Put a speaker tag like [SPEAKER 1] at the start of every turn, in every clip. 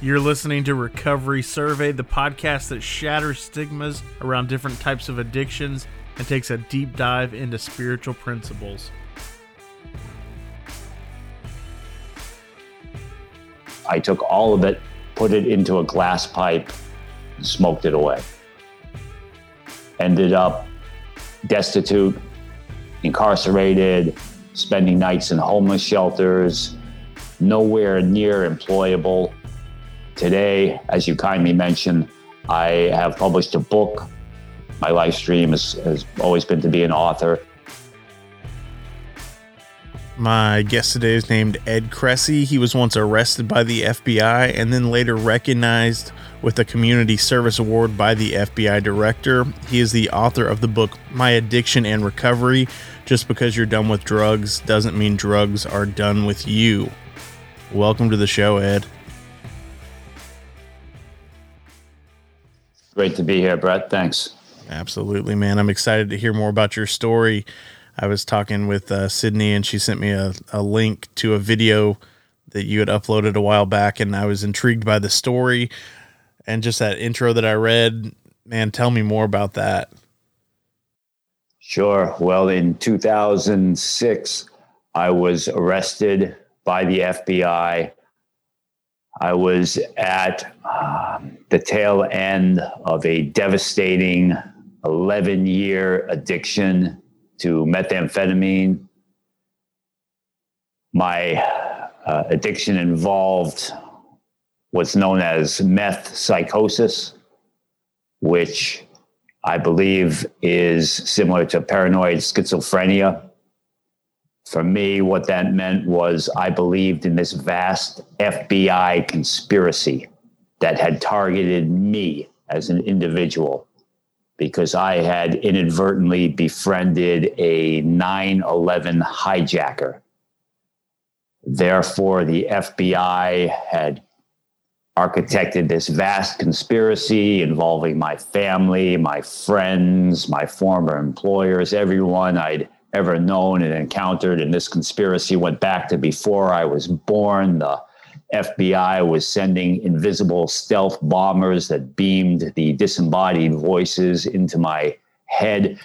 [SPEAKER 1] You're listening to Recovery Survey, the podcast that shatters stigmas around different types of addictions and takes a deep dive into spiritual principles.
[SPEAKER 2] I took all of it, put it into a glass pipe, smoked it away. Ended up destitute, incarcerated, spending nights in homeless shelters, nowhere near employable. Today, as you kindly mentioned, I have published a book. My life stream has, has always been to be an author.
[SPEAKER 1] My guest today is named Ed Cressy. He was once arrested by the FBI and then later recognized with a Community Service Award by the FBI director. He is the author of the book My Addiction and Recovery. Just because you're done with drugs doesn't mean drugs are done with you. Welcome to the show, Ed.
[SPEAKER 2] Great to be here, Brett. Thanks.
[SPEAKER 1] Absolutely, man. I'm excited to hear more about your story. I was talking with uh, Sydney, and she sent me a, a link to a video that you had uploaded a while back, and I was intrigued by the story and just that intro that I read. Man, tell me more about that.
[SPEAKER 2] Sure. Well, in 2006, I was arrested by the FBI. I was at um, the tail end of a devastating 11 year addiction to methamphetamine. My uh, addiction involved what's known as meth psychosis, which I believe is similar to paranoid schizophrenia. For me, what that meant was I believed in this vast FBI conspiracy that had targeted me as an individual because I had inadvertently befriended a 9 11 hijacker. Therefore, the FBI had architected this vast conspiracy involving my family, my friends, my former employers, everyone I'd ever known and encountered. And this conspiracy went back to before I was born. The FBI was sending invisible stealth bombers that beamed the disembodied voices into my head.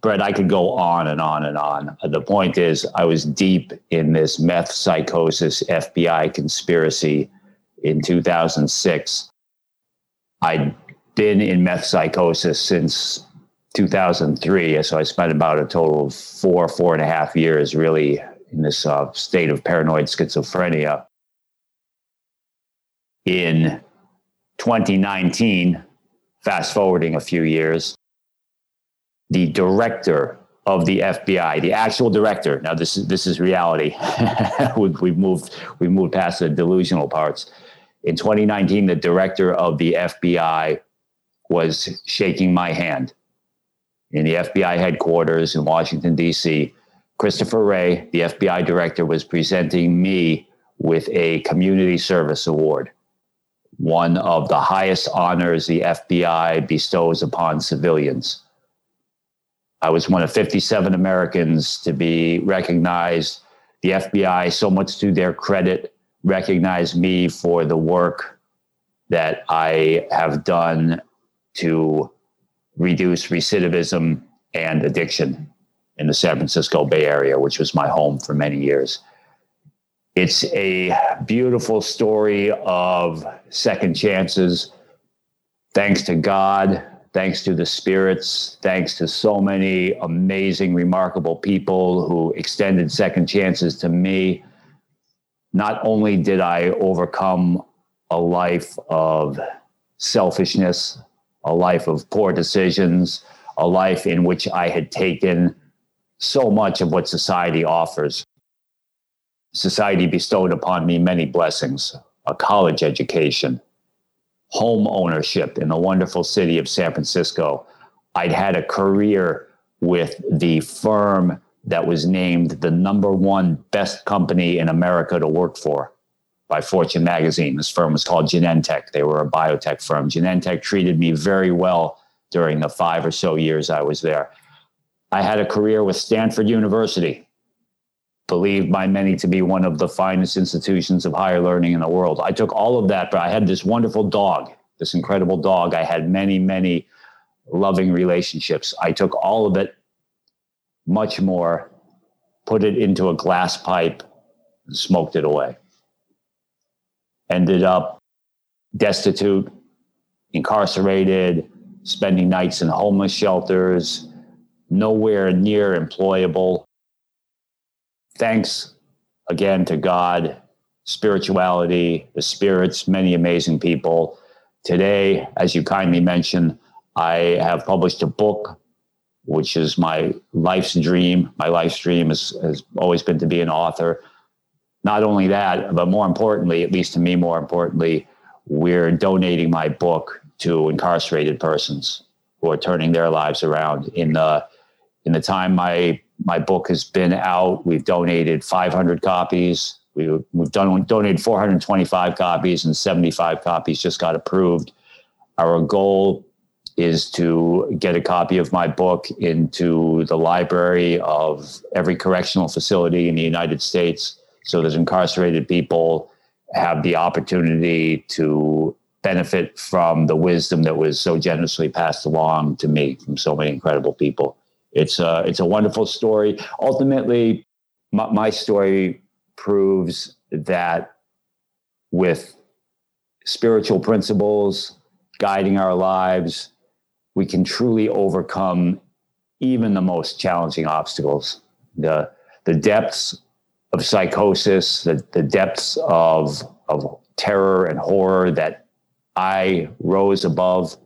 [SPEAKER 2] Brett, I could go on and on and on. The point is, I was deep in this meth psychosis FBI conspiracy in 2006. I'd been in meth psychosis since 2003. So I spent about a total of four, four and a half years really in this uh, state of paranoid schizophrenia. In 2019, fast forwarding a few years, the director of the FBI, the actual director. Now this is this is reality. we've, we've moved we've moved past the delusional parts. In 2019, the director of the FBI was shaking my hand in the FBI headquarters in Washington, D.C. Christopher Wray, the FBI director, was presenting me with a community service award, one of the highest honors the FBI bestows upon civilians. I was one of 57 Americans to be recognized. The FBI, so much to their credit, recognized me for the work that I have done to reduce recidivism and addiction in the San Francisco Bay Area, which was my home for many years. It's a beautiful story of second chances. Thanks to God, thanks to the spirits, thanks to so many amazing, remarkable people who extended second chances to me not only did I overcome a life of selfishness, a life of poor decisions, a life in which I had taken so much of what society offers. Society bestowed upon me many blessings a college education, home ownership in the wonderful city of San Francisco. I'd had a career with the firm that was named the number one best company in America to work for by Fortune magazine. This firm was called Genentech. They were a biotech firm. Genentech treated me very well during the five or so years I was there. I had a career with Stanford University. believed by many to be one of the finest institutions of higher learning in the world. I took all of that, but I had this wonderful dog, this incredible dog. I had many, many loving relationships. I took all of it, much more, put it into a glass pipe, and smoked it away. Ended up destitute, incarcerated, spending nights in homeless shelters, nowhere near employable. Thanks again to God, spirituality, the spirits, many amazing people. Today, as you kindly mentioned, I have published a book, which is my life's dream. My life's dream has, has always been to be an author. Not only that, but more importantly, at least to me, more importantly, we're donating my book to incarcerated persons who are turning their lives around. In the in the time my my book has been out, we've donated 500 copies. We, we've done donated 425 copies, and 75 copies just got approved. Our goal is to get a copy of my book into the library of every correctional facility in the United States so that incarcerated people have the opportunity to benefit from the wisdom that was so generously passed along to me from so many incredible people. It's a, it's a wonderful story. Ultimately, my, my story proves that with spiritual principles guiding our lives, we can truly overcome even the most challenging obstacles. The, the depths of psychosis, the, the depths of, of terror and horror that I rose above.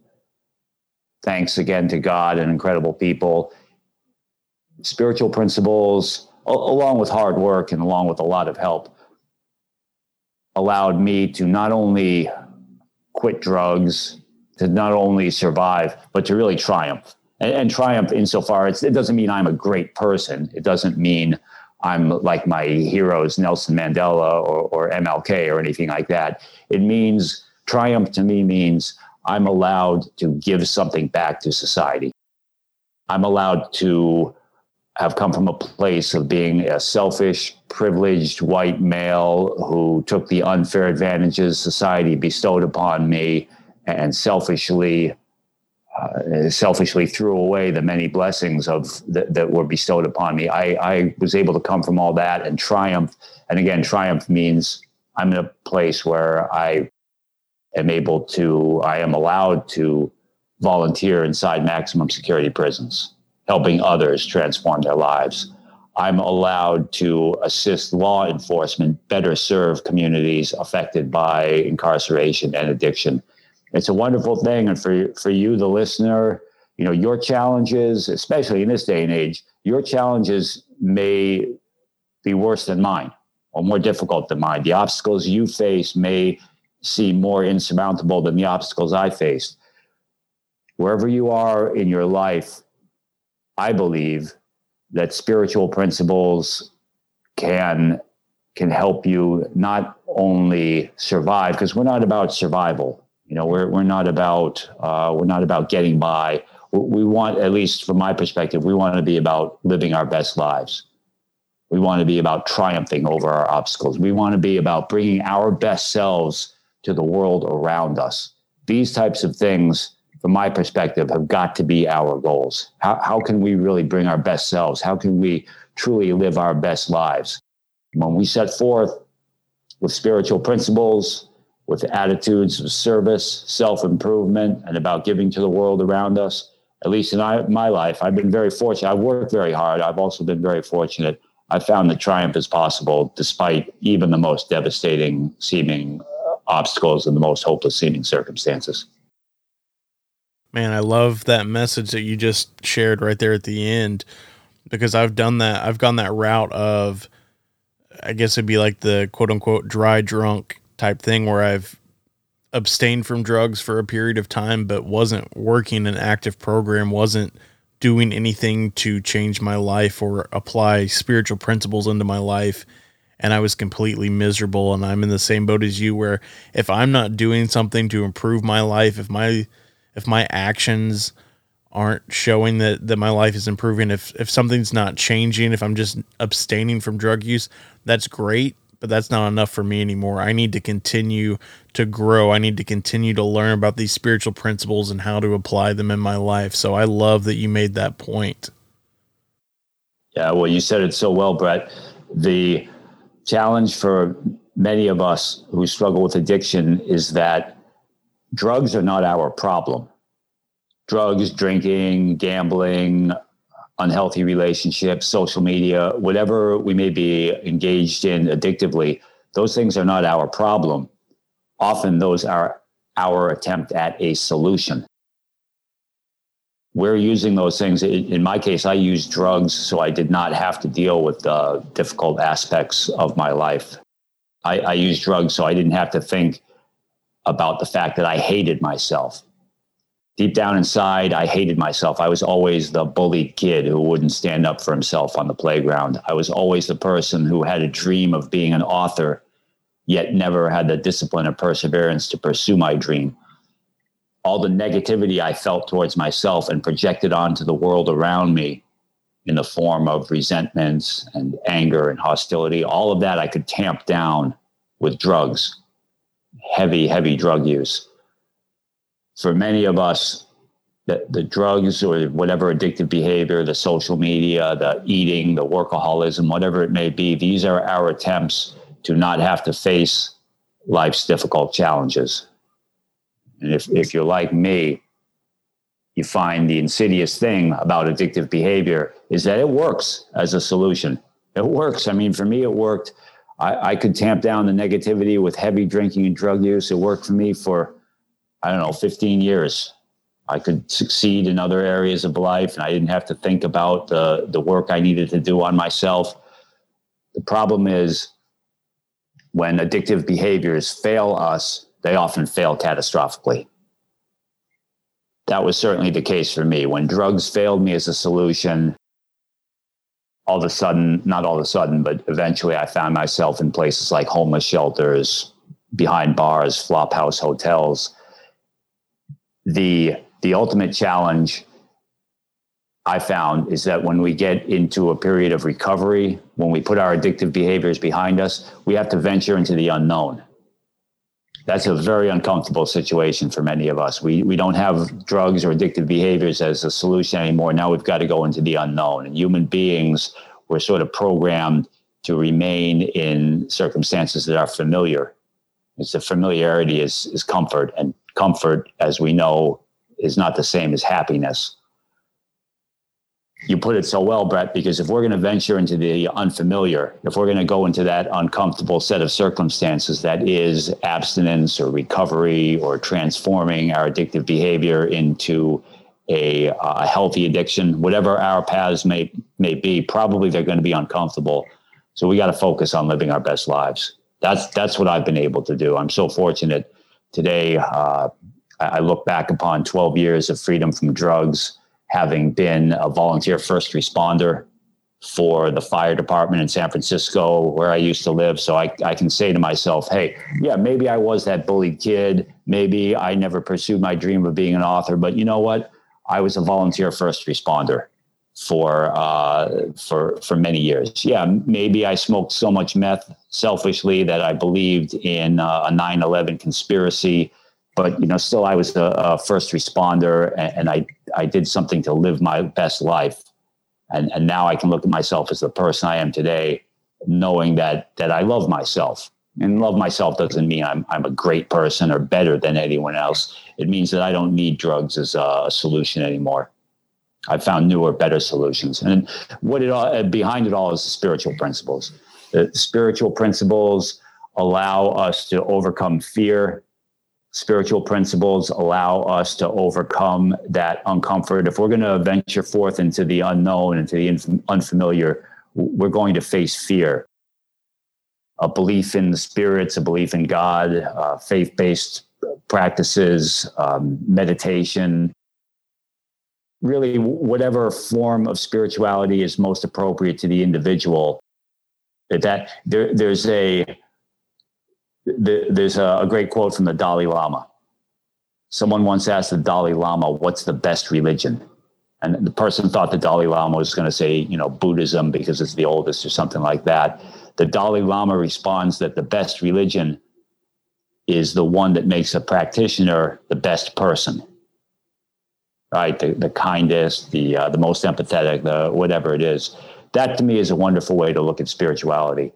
[SPEAKER 2] Thanks again to God and incredible people. Spiritual principles, along with hard work and along with a lot of help, allowed me to not only quit drugs, to not only survive, but to really triumph. And, and triumph insofar it doesn't mean I'm a great person. It doesn't mean I'm like my heroes, Nelson Mandela or, or MLK or anything like that. It means triumph to me means I'm allowed to give something back to society. I'm allowed to have come from a place of being a selfish, privileged white male who took the unfair advantages society bestowed upon me and selfishly uh, selfishly threw away the many blessings of that, that were bestowed upon me. I, I was able to come from all that and triumph. And again, triumph means I'm in a place where I am able to, I am allowed to volunteer inside maximum security prisons, helping others transform their lives. I'm allowed to assist law enforcement better serve communities affected by incarceration and addiction it's a wonderful thing. And for for you, the listener, you know, your challenges, especially in this day and age, your challenges may be worse than mine or more difficult than mine. The obstacles you face may seem more insurmountable than the obstacles I faced. Wherever you are in your life, I believe that spiritual principles can can help you not only survive because we're not about survival you know, we're we're not about uh, we're not about getting by. We want, at least from my perspective, we want to be about living our best lives. We want to be about triumphing over our obstacles. We want to be about bringing our best selves to the world around us. These types of things, from my perspective, have got to be our goals. How, how can we really bring our best selves? How can we truly live our best lives? When we set forth with spiritual principles, with attitudes of service, self improvement, and about giving to the world around us. At least in my life, I've been very fortunate. I've worked very hard. I've also been very fortunate. I found that triumph is possible despite even the most devastating seeming uh, obstacles and the most hopeless seeming circumstances.
[SPEAKER 1] Man, I love that message that you just shared right there at the end because I've done that. I've gone that route of, I guess it'd be like the quote unquote dry drunk type thing where I've abstained from drugs for a period of time, but wasn't working an active program, wasn't doing anything to change my life or apply spiritual principles into my life. And I was completely miserable. And I'm in the same boat as you, where if I'm not doing something to improve my life, if my if my actions aren't showing that that my life is improving if if something's not changing if i'm just abstaining from drug use that's great but that's not enough for me anymore. I need to continue to grow. I need to continue to learn about these spiritual principles and how to apply them in my life. So i love that you made that point.
[SPEAKER 2] Yeah well you said it so well brett. The challenge for many of us who struggle with addiction is that drugs are not our problem. Drugs, drinking, gambling, unhealthy relationships, social media, whatever we may be engaged in addictively, those things are not our problem. Often those are our attempt at a solution. We're using those things. In my case, I used drugs so I did not have to deal with the difficult aspects of my life. I, I used drugs so I didn't have to think about the fact that I hated myself. Deep down inside, I hated myself. I was always the bullied kid who wouldn't stand up for himself on the playground. I was always the person who had a dream of being an author, yet never had the discipline or perseverance to pursue my dream. All the negativity I felt towards myself and projected onto the world around me in the form of resentments and anger and hostility, all of that I could tamp down with drugs heavy, heavy drug use. For many of us, the, the drugs or whatever addictive behavior, the social media, the eating, the workaholism, whatever it may be, these are our attempts to not have to face life's difficult challenges. And if, if you're like me, you find the insidious thing about addictive behavior is that it works as a solution. It works. I mean, for me, it worked I, I could tamp down the negativity with heavy drinking and drug use. It worked for me for, I don't know, 15 years. I could succeed in other areas of life and I didn't have to think about the, the work I needed to do on myself. The problem is when addictive behaviors fail us, they often fail catastrophically. That was certainly the case for me. When drugs failed me as a solution, all of a sudden, not all of a sudden, but eventually I found myself in places like homeless shelters, behind bars, flop house hotels. The the ultimate challenge I found is that when we get into a period of recovery, when we put our addictive behaviors behind us, we have to venture into the unknown. That's a very uncomfortable situation for many of us. We, we don't have drugs or addictive behaviors as a solution anymore. Now we've got to go into the unknown. And human beings were sort of programmed to remain in circumstances that are familiar. It's the familiarity is, is comfort, and comfort, as we know, is not the same as happiness you put it so well, Brett, because if we're going to venture into the unfamiliar, if we're going to go into that uncomfortable set of circumstances that is abstinence or recovery or transforming our addictive behavior into a, a healthy addiction, whatever our paths may, may be, probably they're going to be uncomfortable. So we got to focus on living our best lives. That's, that's what I've been able to do. I'm so fortunate today. Uh, I look back upon 12 years of freedom from drugs having been a volunteer first responder for the fire department in San Francisco, where I used to live. So I, I can say to myself, hey, yeah, maybe I was that bullied kid. Maybe I never pursued my dream of being an author, but you know what? I was a volunteer first responder for uh, for for many years. Yeah, maybe I smoked so much meth selfishly that I believed in uh, a 9/11 conspiracy but you know, still I was a, a first responder, and, and, I I did something to live my best life, and and now I can look at myself as the person I am today, knowing that that I love myself. And love myself doesn't mean I'm I'm a great person or better than anyone else. It means that I don't need drugs as a solution anymore. I found newer, better solutions, and what it all behind it all is the spiritual principles. The spiritual principles allow us to overcome fear spiritual principles allow us to overcome that uncomfort. If we're going to venture forth into the unknown, into the unfamiliar, we're going to face fear. A belief in the spirits, a belief in God, uh, faith based practices, um, meditation, really, whatever form of spirituality is most appropriate to the individual. That there, there's a the, there's a, a great quote from the Dalai Lama. Someone once asked the Dalai Lama, What's the best religion? And the person thought the Dalai Lama was going to say, you know, Buddhism because it's the oldest or something like that. The Dalai Lama responds that the best religion is the one that makes a practitioner the best person, right? The, the kindest, the, uh, the most empathetic, the whatever it is. That to me is a wonderful way to look at spirituality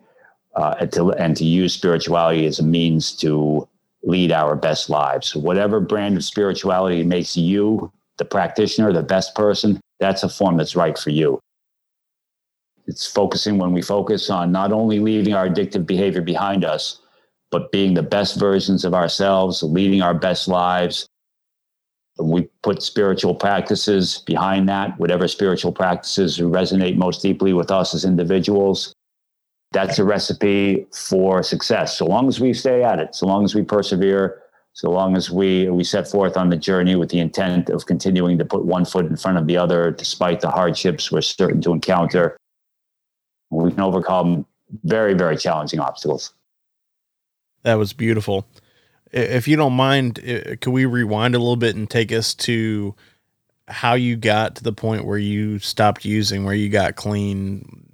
[SPEAKER 2] uh, and, to, and to use spirituality as a means to lead our best lives. Whatever brand of spirituality makes you the practitioner, the best person, that's a form that's right for you. It's focusing when we focus on not only leaving our addictive behavior behind us, but being the best versions of ourselves, leading our best lives. We put spiritual practices behind that, whatever spiritual practices resonate most deeply with us as individuals that's a recipe for success. So long as we stay at it, so long as we persevere, so long as we we set forth on the journey with the intent of continuing to put one foot in front of the other, despite the hardships we're certain to encounter, we can overcome very very challenging obstacles.
[SPEAKER 1] That was beautiful. If you don't mind, can we rewind a little bit and take us to how you got to the point where you stopped using, where you got clean,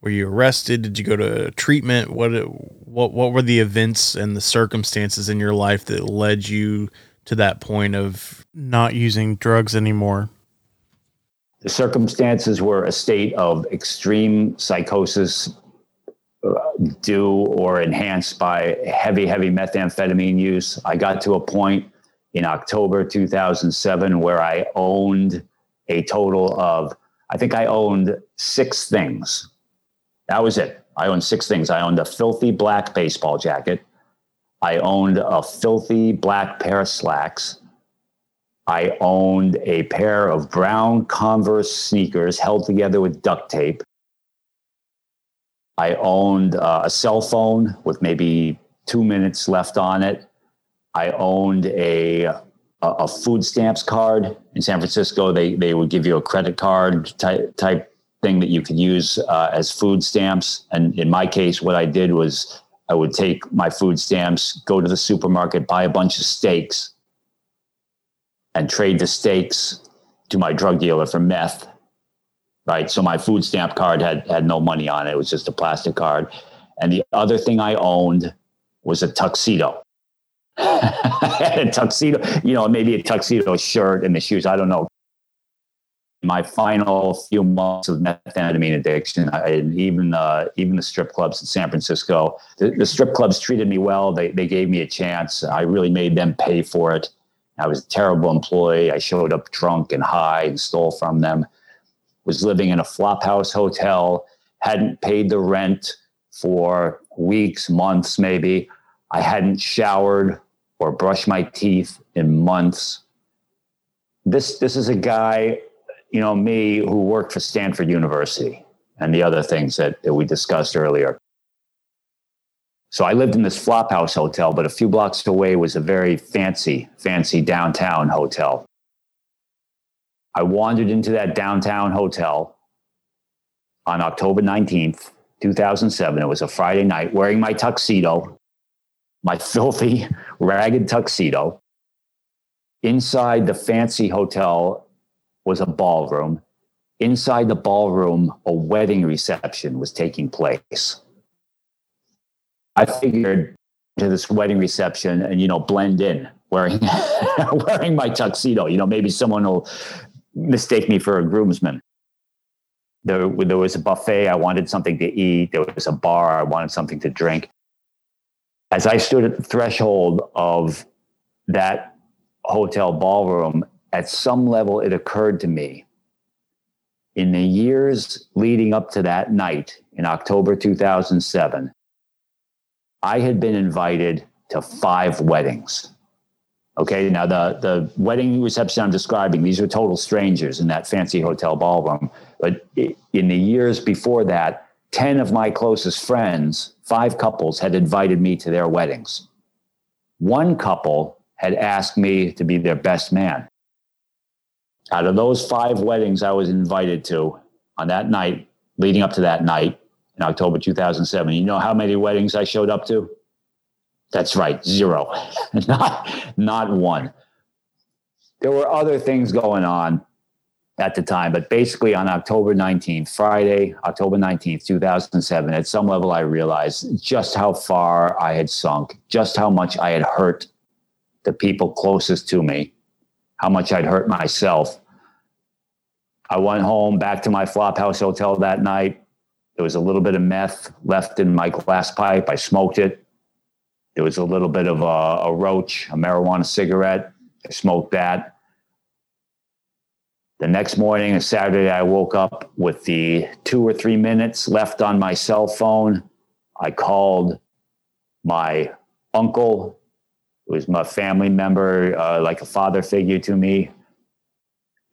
[SPEAKER 1] were you arrested? Did you go to treatment? What what what were the events and the circumstances in your life that led you to that point of not using drugs anymore?
[SPEAKER 2] The circumstances were a state of extreme psychosis due or enhanced by heavy, heavy methamphetamine use. I got to a point in October 2007 where I owned a total of, I think I owned six things that was it. I owned six things. I owned a filthy black baseball jacket. I owned a filthy black pair of slacks. I owned a pair of brown Converse sneakers held together with duct tape. I owned uh, a cell phone with maybe two minutes left on it. I owned a, a, food stamps card in San Francisco. They, they would give you a credit card type, type thing that you could use uh, as food stamps. And in my case, what I did was I would take my food stamps, go to the supermarket, buy a bunch of steaks, and trade the steaks to my drug dealer for meth. Right. So my food stamp card had had no money on it. It was just a plastic card. And the other thing I owned was a tuxedo. a tuxedo, you know, maybe a tuxedo shirt and the shoes. I don't know my final few months of methamphetamine addiction, I, even uh, even the strip clubs in San Francisco, the, the, strip clubs treated me well. They they gave me a chance. I really made them pay for it. I was a terrible employee. I showed up drunk and high and stole from them. Was living in a flophouse hotel. Hadn't paid the rent for weeks, months, maybe. I hadn't showered or brushed my teeth in months. This this is a guy you know, me who worked for Stanford University and the other things that, that we discussed earlier. So I lived in this flophouse hotel, but a few blocks away was a very fancy, fancy downtown hotel. I wandered into that downtown hotel on October 19th, 2007. It was a Friday night, wearing my tuxedo, my filthy, ragged tuxedo. Inside the fancy hotel was a ballroom. Inside the ballroom, a wedding reception was taking place. I figured to this wedding reception and you know blend in wearing wearing my tuxedo. You know, maybe someone will mistake me for a groomsman. There, there was a buffet. I wanted something to eat. There was a bar. I wanted something to drink. As I stood at the threshold of that hotel ballroom at some level, it occurred to me in the years leading up to that night in October 2007, I had been invited to five weddings. Okay, now the, the wedding reception I'm describing, these are total strangers in that fancy hotel ballroom. But in the years before that, 10 of my closest friends, five couples, had invited me to their weddings. One couple had asked me to be their best man. Out of those five weddings I was invited to on that night, leading up to that night in October 2007, you know how many weddings I showed up to? That's right, zero, not, not one. There were other things going on, at the time, but basically on October 19th, Friday, October 19th, 2007, at some level, I realized just how far I had sunk, just how much I had hurt the people closest to me, how much I'd hurt myself. I went home back to my Flophouse Hotel that night. There was a little bit of meth left in my glass pipe. I smoked it. There was a little bit of a, a roach, a marijuana cigarette. I smoked that. The next morning, a Saturday, I woke up with the two or three minutes left on my cell phone. I called my uncle, who was my family member, uh, like a father figure to me.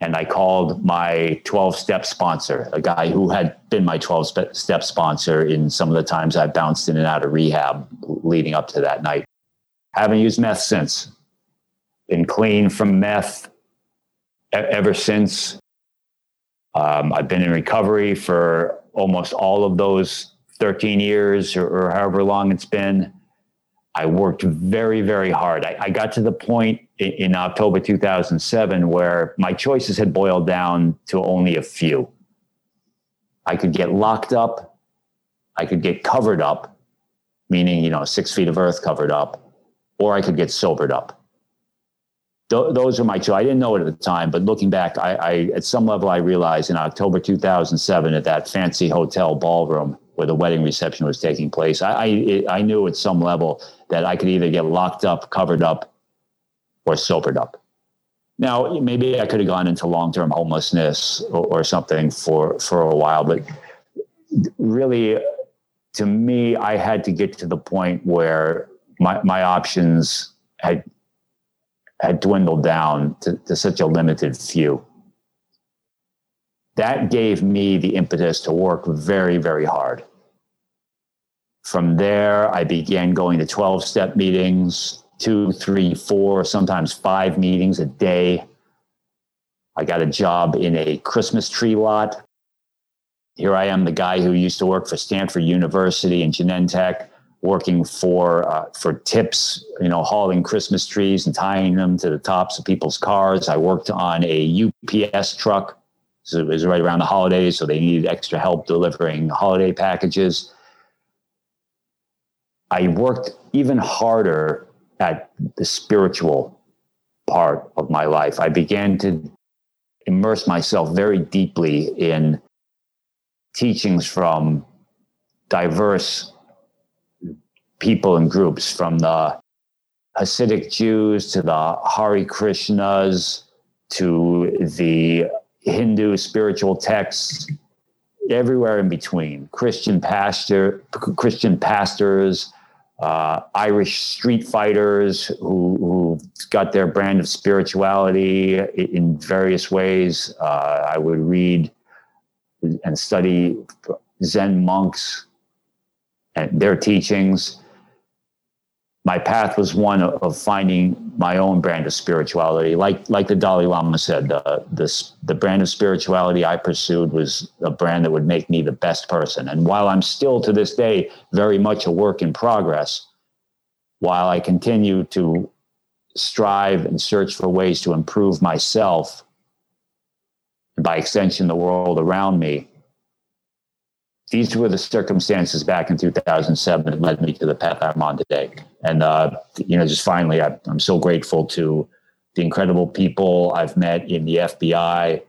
[SPEAKER 2] And I called my 12 step sponsor, a guy who had been my 12 step sponsor in some of the times I bounced in and out of rehab leading up to that night. Haven't used meth since. Been clean from meth ever since. Um, I've been in recovery for almost all of those 13 years or, or however long it's been. I worked very, very hard. I, I got to the point in, October 2007 where my choices had boiled down to only a few. I could get locked up, I could get covered up, meaning, you know, six feet of earth covered up, or I could get sobered up th- those are my two. I didn't know it at the time, but looking back, I, I at some level I realized in October 2007 at that fancy hotel ballroom where the wedding reception was taking place, I I, I knew at some level that I could either get locked up, covered up, or sobered up. Now, maybe I could have gone into long-term homelessness or, or something for for a while, but really, to me, I had to get to the point where my my options had had dwindled down to, to such a limited few. That gave me the impetus to work very, very hard. From there, I began going to 12 step meetings, two, three, four, sometimes five meetings a day. I got a job in a Christmas tree lot. Here I am, the guy who used to work for Stanford University and Genentech working for uh, for tips, you know, hauling Christmas trees and tying them to the tops of people's cars. I worked on a UPS truck. So it was right around the holidays, so they needed extra help delivering holiday packages. I worked even harder at the spiritual part of my life. I began to immerse myself very deeply in teachings from diverse people and groups from the Hasidic Jews to the Hare Krishnas to the Hindu spiritual texts, everywhere in between. Christian pastor, Christian pastors, uh, Irish street fighters who, who got their brand of spirituality in various ways. Uh, I would read and study Zen monks and their teachings my path was one of finding my own brand of spirituality. Like like the Dalai Lama said, the this the brand of spirituality I pursued was a brand that would make me the best person. And while I'm still to this day very much a work in progress, while I continue to strive and search for ways to improve myself, and by extension the world around me, these were the circumstances back in 2007 that led me to the path I'm on today. And, uh, you know, just finally, I, I'm so grateful to the incredible people I've met in the FBI,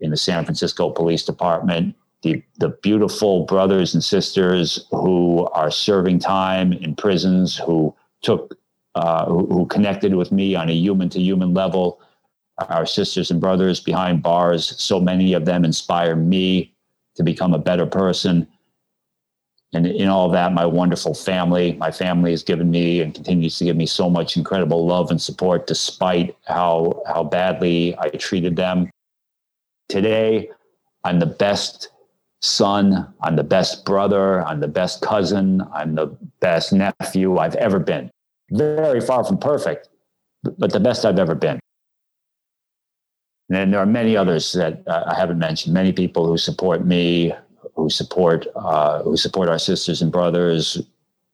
[SPEAKER 2] in the San Francisco Police Department, the, the beautiful brothers and sisters who are serving time in prisons, who took, uh, who, who connected with me on a human to human level, our sisters and brothers behind bars. So many of them inspire me to become a better person. And in all that, my wonderful family, my family has given me and continues to give me so much incredible love and support despite how, how badly I treated them. Today, I'm the best son, I'm the best brother, I'm the best cousin, I'm the best nephew I've ever been. Very far from perfect, but the best I've ever been. And then there are many others that uh, I haven't mentioned. Many people who support me, who support uh, who support our sisters and brothers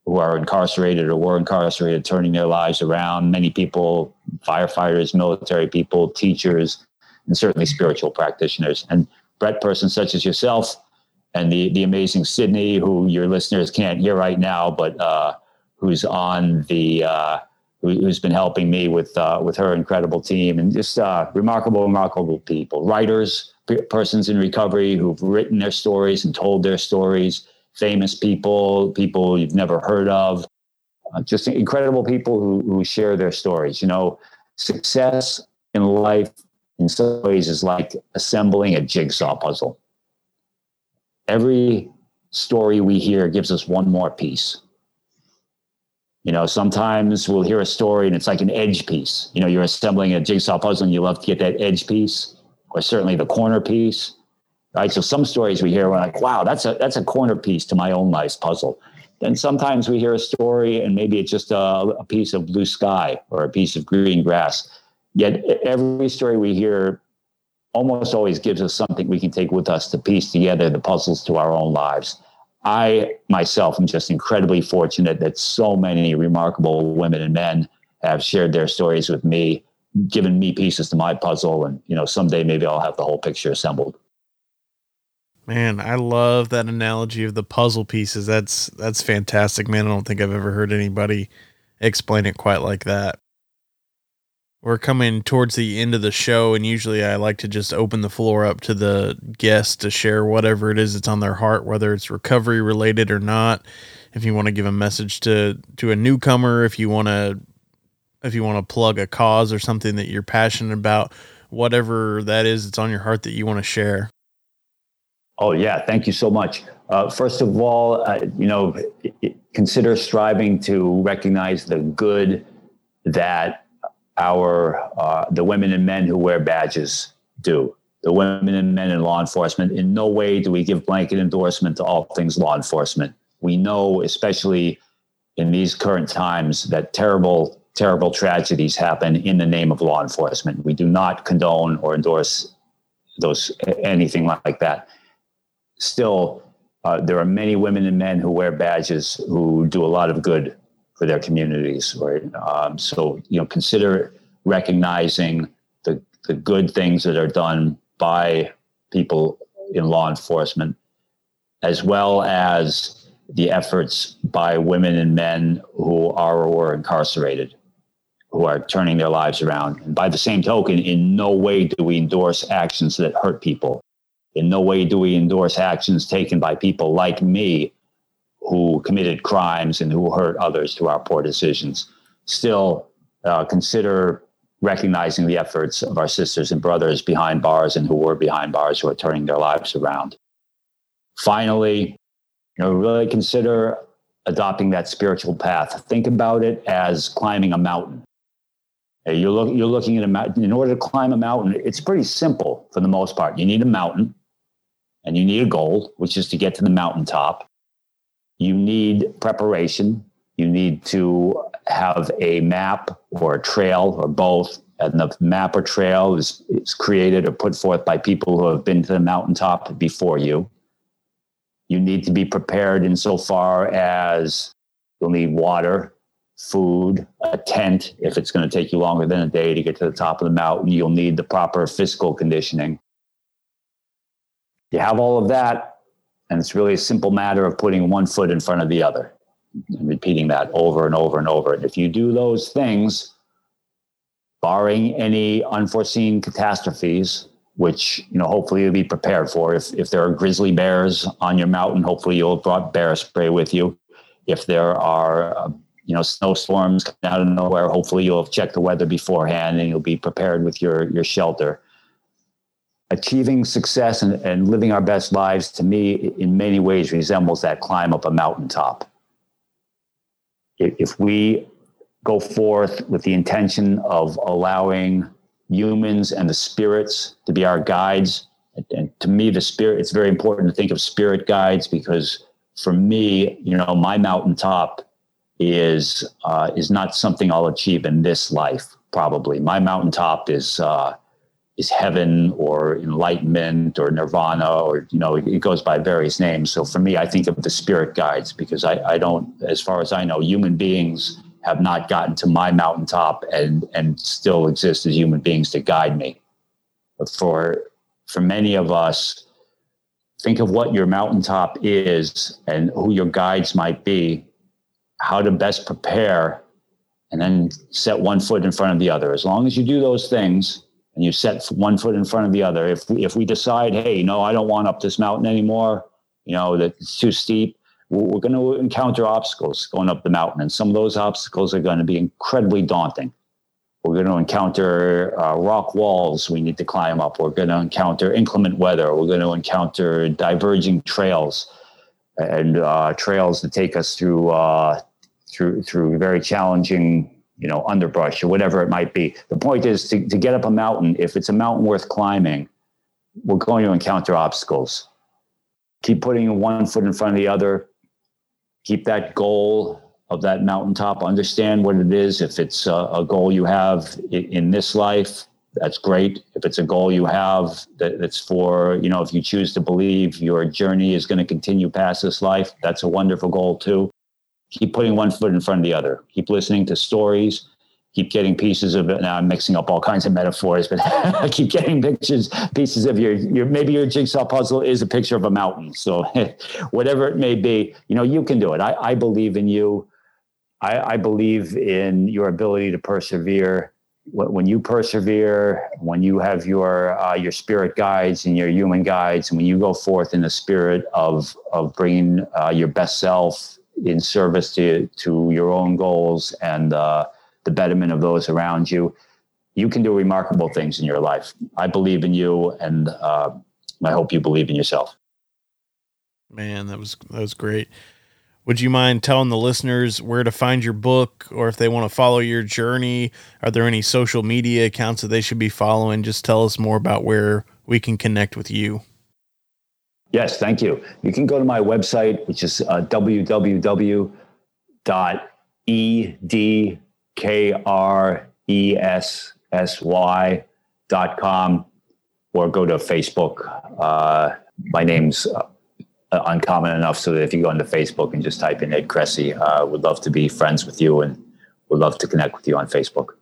[SPEAKER 2] who are incarcerated or were incarcerated, turning their lives around. Many people, firefighters, military people, teachers, and certainly spiritual practitioners. And Brett persons such as yourself and the the amazing Sydney, who your listeners can't hear right now, but uh, who's on the uh, who, has been helping me with uh, with her incredible team, and just uh, remarkable, remarkable people, writers, persons in recovery who've written their stories and told their stories, famous people, people you've never heard of, uh, just incredible people who who share their stories. You know, success in life in some ways is like assembling a jigsaw puzzle every story we hear gives us one more piece. You know, sometimes we'll hear a story and it's like an edge piece. You know, you're assembling a jigsaw puzzle and you love to get that edge piece, or certainly the corner piece. Right. So some stories we hear, we're like, wow, that's a that's a corner piece to my own life's puzzle. Then sometimes we hear a story and maybe it's just a, a piece of blue sky or a piece of green grass. Yet every story we hear almost always gives us something we can take with us to piece together the puzzles to our own lives. I myself am just incredibly fortunate that so many remarkable women and men have shared their stories with me, given me pieces to my puzzle, and you know someday maybe I'll have the whole picture assembled.
[SPEAKER 1] Man, I love that analogy of the puzzle pieces. That's that's fantastic, man. I don't think I've ever heard anybody explain it quite like that we're coming towards the end of the show and usually i like to just open the floor up to the guests to share whatever it is that's on their heart whether it's recovery related or not. If you want to give a message to to a newcomer if you want to if you want to plug a cause or something that you're passionate about whatever that is that's on your heart that you want to share.
[SPEAKER 2] Oh yeah. Thank you so much. Uh, first of all uh, you know consider striving to recognize the good that our uh, the women and men who wear badges do. The women and men in law enforcement. In no way do we give blanket endorsement to all things law enforcement. We know, especially in these current times, that terrible, terrible tragedies happen in the name of law enforcement. We do not condone or endorse those anything like that. Still, uh, there are many women and men who wear badges who do a lot of good for their communities. Right? Um, so you know, consider recognizing the the good things that are done by people in law enforcement, as well as the efforts by women and men who are or incarcerated, who are turning their lives around. And by the same token, in no way do we endorse actions that hurt people. In no way do we endorse actions taken by people like me who committed crimes and who hurt others through our poor decisions. Still, uh, consider recognizing the efforts of our sisters and brothers behind bars and who were behind bars who are turning their lives around. Finally, you know, really consider adopting that spiritual path. Think about it as climbing a mountain. You're, look, you're looking at a mountain. In order to climb a mountain, it's pretty simple for the most part. You need a mountain and you need a goal, which is to get to the mountaintop you need preparation. You need to have a map or a trail or both. And the map or trail is, is created or put forth by people who have been to the mountaintop before you. You need to be prepared insofar as you'll need water, food, a tent. If it's going to take you longer than a day to get to the top of the mountain, you'll need the proper physical conditioning. You have all of that, and it's really a simple matter of putting one foot in front of the other and repeating that over and over and over. And if you do those things, barring any unforeseen catastrophes, which you know hopefully you'll be prepared for. If if there are grizzly bears on your mountain, hopefully you'll have brought bear spray with you. If there are uh, you know snowstorms coming out of nowhere, hopefully you'll have checked the weather beforehand and you'll be prepared with your your shelter achieving success and, and living our best lives to me in many ways resembles that climb up a mountaintop. If we go forth with the intention of allowing humans and the spirits to be our guides and to me the spirit it's very important to think of spirit guides because for me you know my mountaintop is uh, is not something i'll achieve in this life probably. My mountaintop is uh, is heaven or enlightenment or nirvana or you know it goes by various names so for me i think of the spirit guides because i, I don't as far as i know human beings have not gotten to my mountaintop and and still exist as human beings to guide me But for for many of us, think of what your mountaintop is and who your guides might be, how to best prepare, and then set one foot in front of the other. As long as you do those things and you set one foot in front of the other, if we, if we decide, hey, no, I don't want up this mountain anymore, you know, that it's too steep, we're going to encounter obstacles going up the mountain. And some of those obstacles are going to be incredibly daunting. We're going to encounter uh, rock walls we need to climb up. We're going to encounter inclement weather. We're going to encounter diverging trails and uh, trails that take us through uh, through through very challenging, you know, underbrush or whatever it might be. The point is to, to get up a mountain. If it's a mountain worth climbing, we're going to encounter obstacles. Keep putting one foot in front of the other. Keep that goal of that mountaintop. Understand what it is. If it's a, a goal you have in, in, this life, that's great. If it's a goal you have that, that's for, you know, if you choose to believe your journey is going to continue past this life, that's a wonderful goal too. Keep putting one foot in front of the other. Keep listening to stories. Keep getting pieces of it. Now I'm mixing up all kinds of metaphors, but I keep getting pictures, pieces of your, your maybe your jigsaw puzzle is a picture of a mountain. So whatever it may be, you know, you can do it. I, I believe in you. I, I believe in your ability to persevere. When you persevere, when you have your uh, your spirit guides and your human guides, and when you go forth in the spirit of of bringing uh, your best self in service to to your own goals and uh, the betterment of those around you, you can do remarkable things in your life. I believe in you, and uh, I hope you believe in yourself.
[SPEAKER 1] Man, that was that was great. Would you mind telling the listeners where to find your book or if they want to follow your journey? Are there any social media accounts that they should be following? Just tell us more about where we can connect with you.
[SPEAKER 2] Yes, thank you. You can go to my website, which is uh, www.edkressy.com or go to Facebook. Uh, my name's uh, uncommon enough so that if you go into Facebook and just type in Ed Kressy, uh, would love to be friends with you and would love to connect with you on Facebook.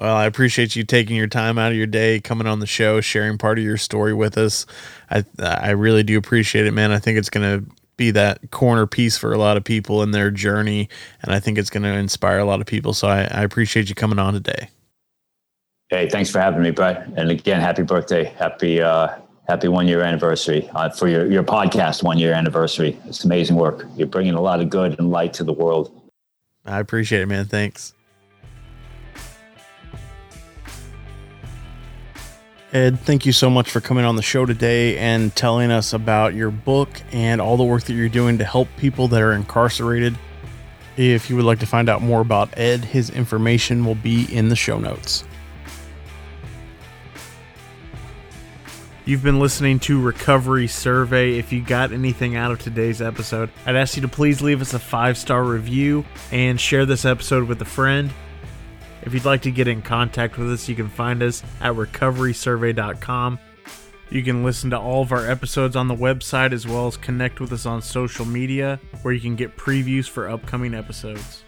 [SPEAKER 1] Well, I appreciate you taking your time out of your day, coming on the show, sharing part of your story with us. I I really do appreciate it, man. I think it's going to be that corner piece for a lot of people in their journey, and I think it's going to inspire a lot of people. So I, I appreciate you coming on today.
[SPEAKER 2] Hey, thanks for having me, Brett. And again, happy birthday. Happy uh, happy one year anniversary uh, for your, your podcast one year anniversary. It's amazing work. You're bringing a lot of good and light to the world.
[SPEAKER 1] I appreciate it, man. Thanks. Ed, thank you so much for coming on the show today and telling us about your book and all the work that you're doing to help people that are incarcerated. If you would like to find out more about Ed, his information will be in the show notes. You've been listening to Recovery Survey. If you got anything out of today's episode, I'd ask you to please leave us a five star review and share this episode with a friend. If you'd like to get in contact with us, you can find us at recoverysurvey.com. You can listen to all of our episodes on the website as well as connect with us on social media where you can get previews for upcoming episodes.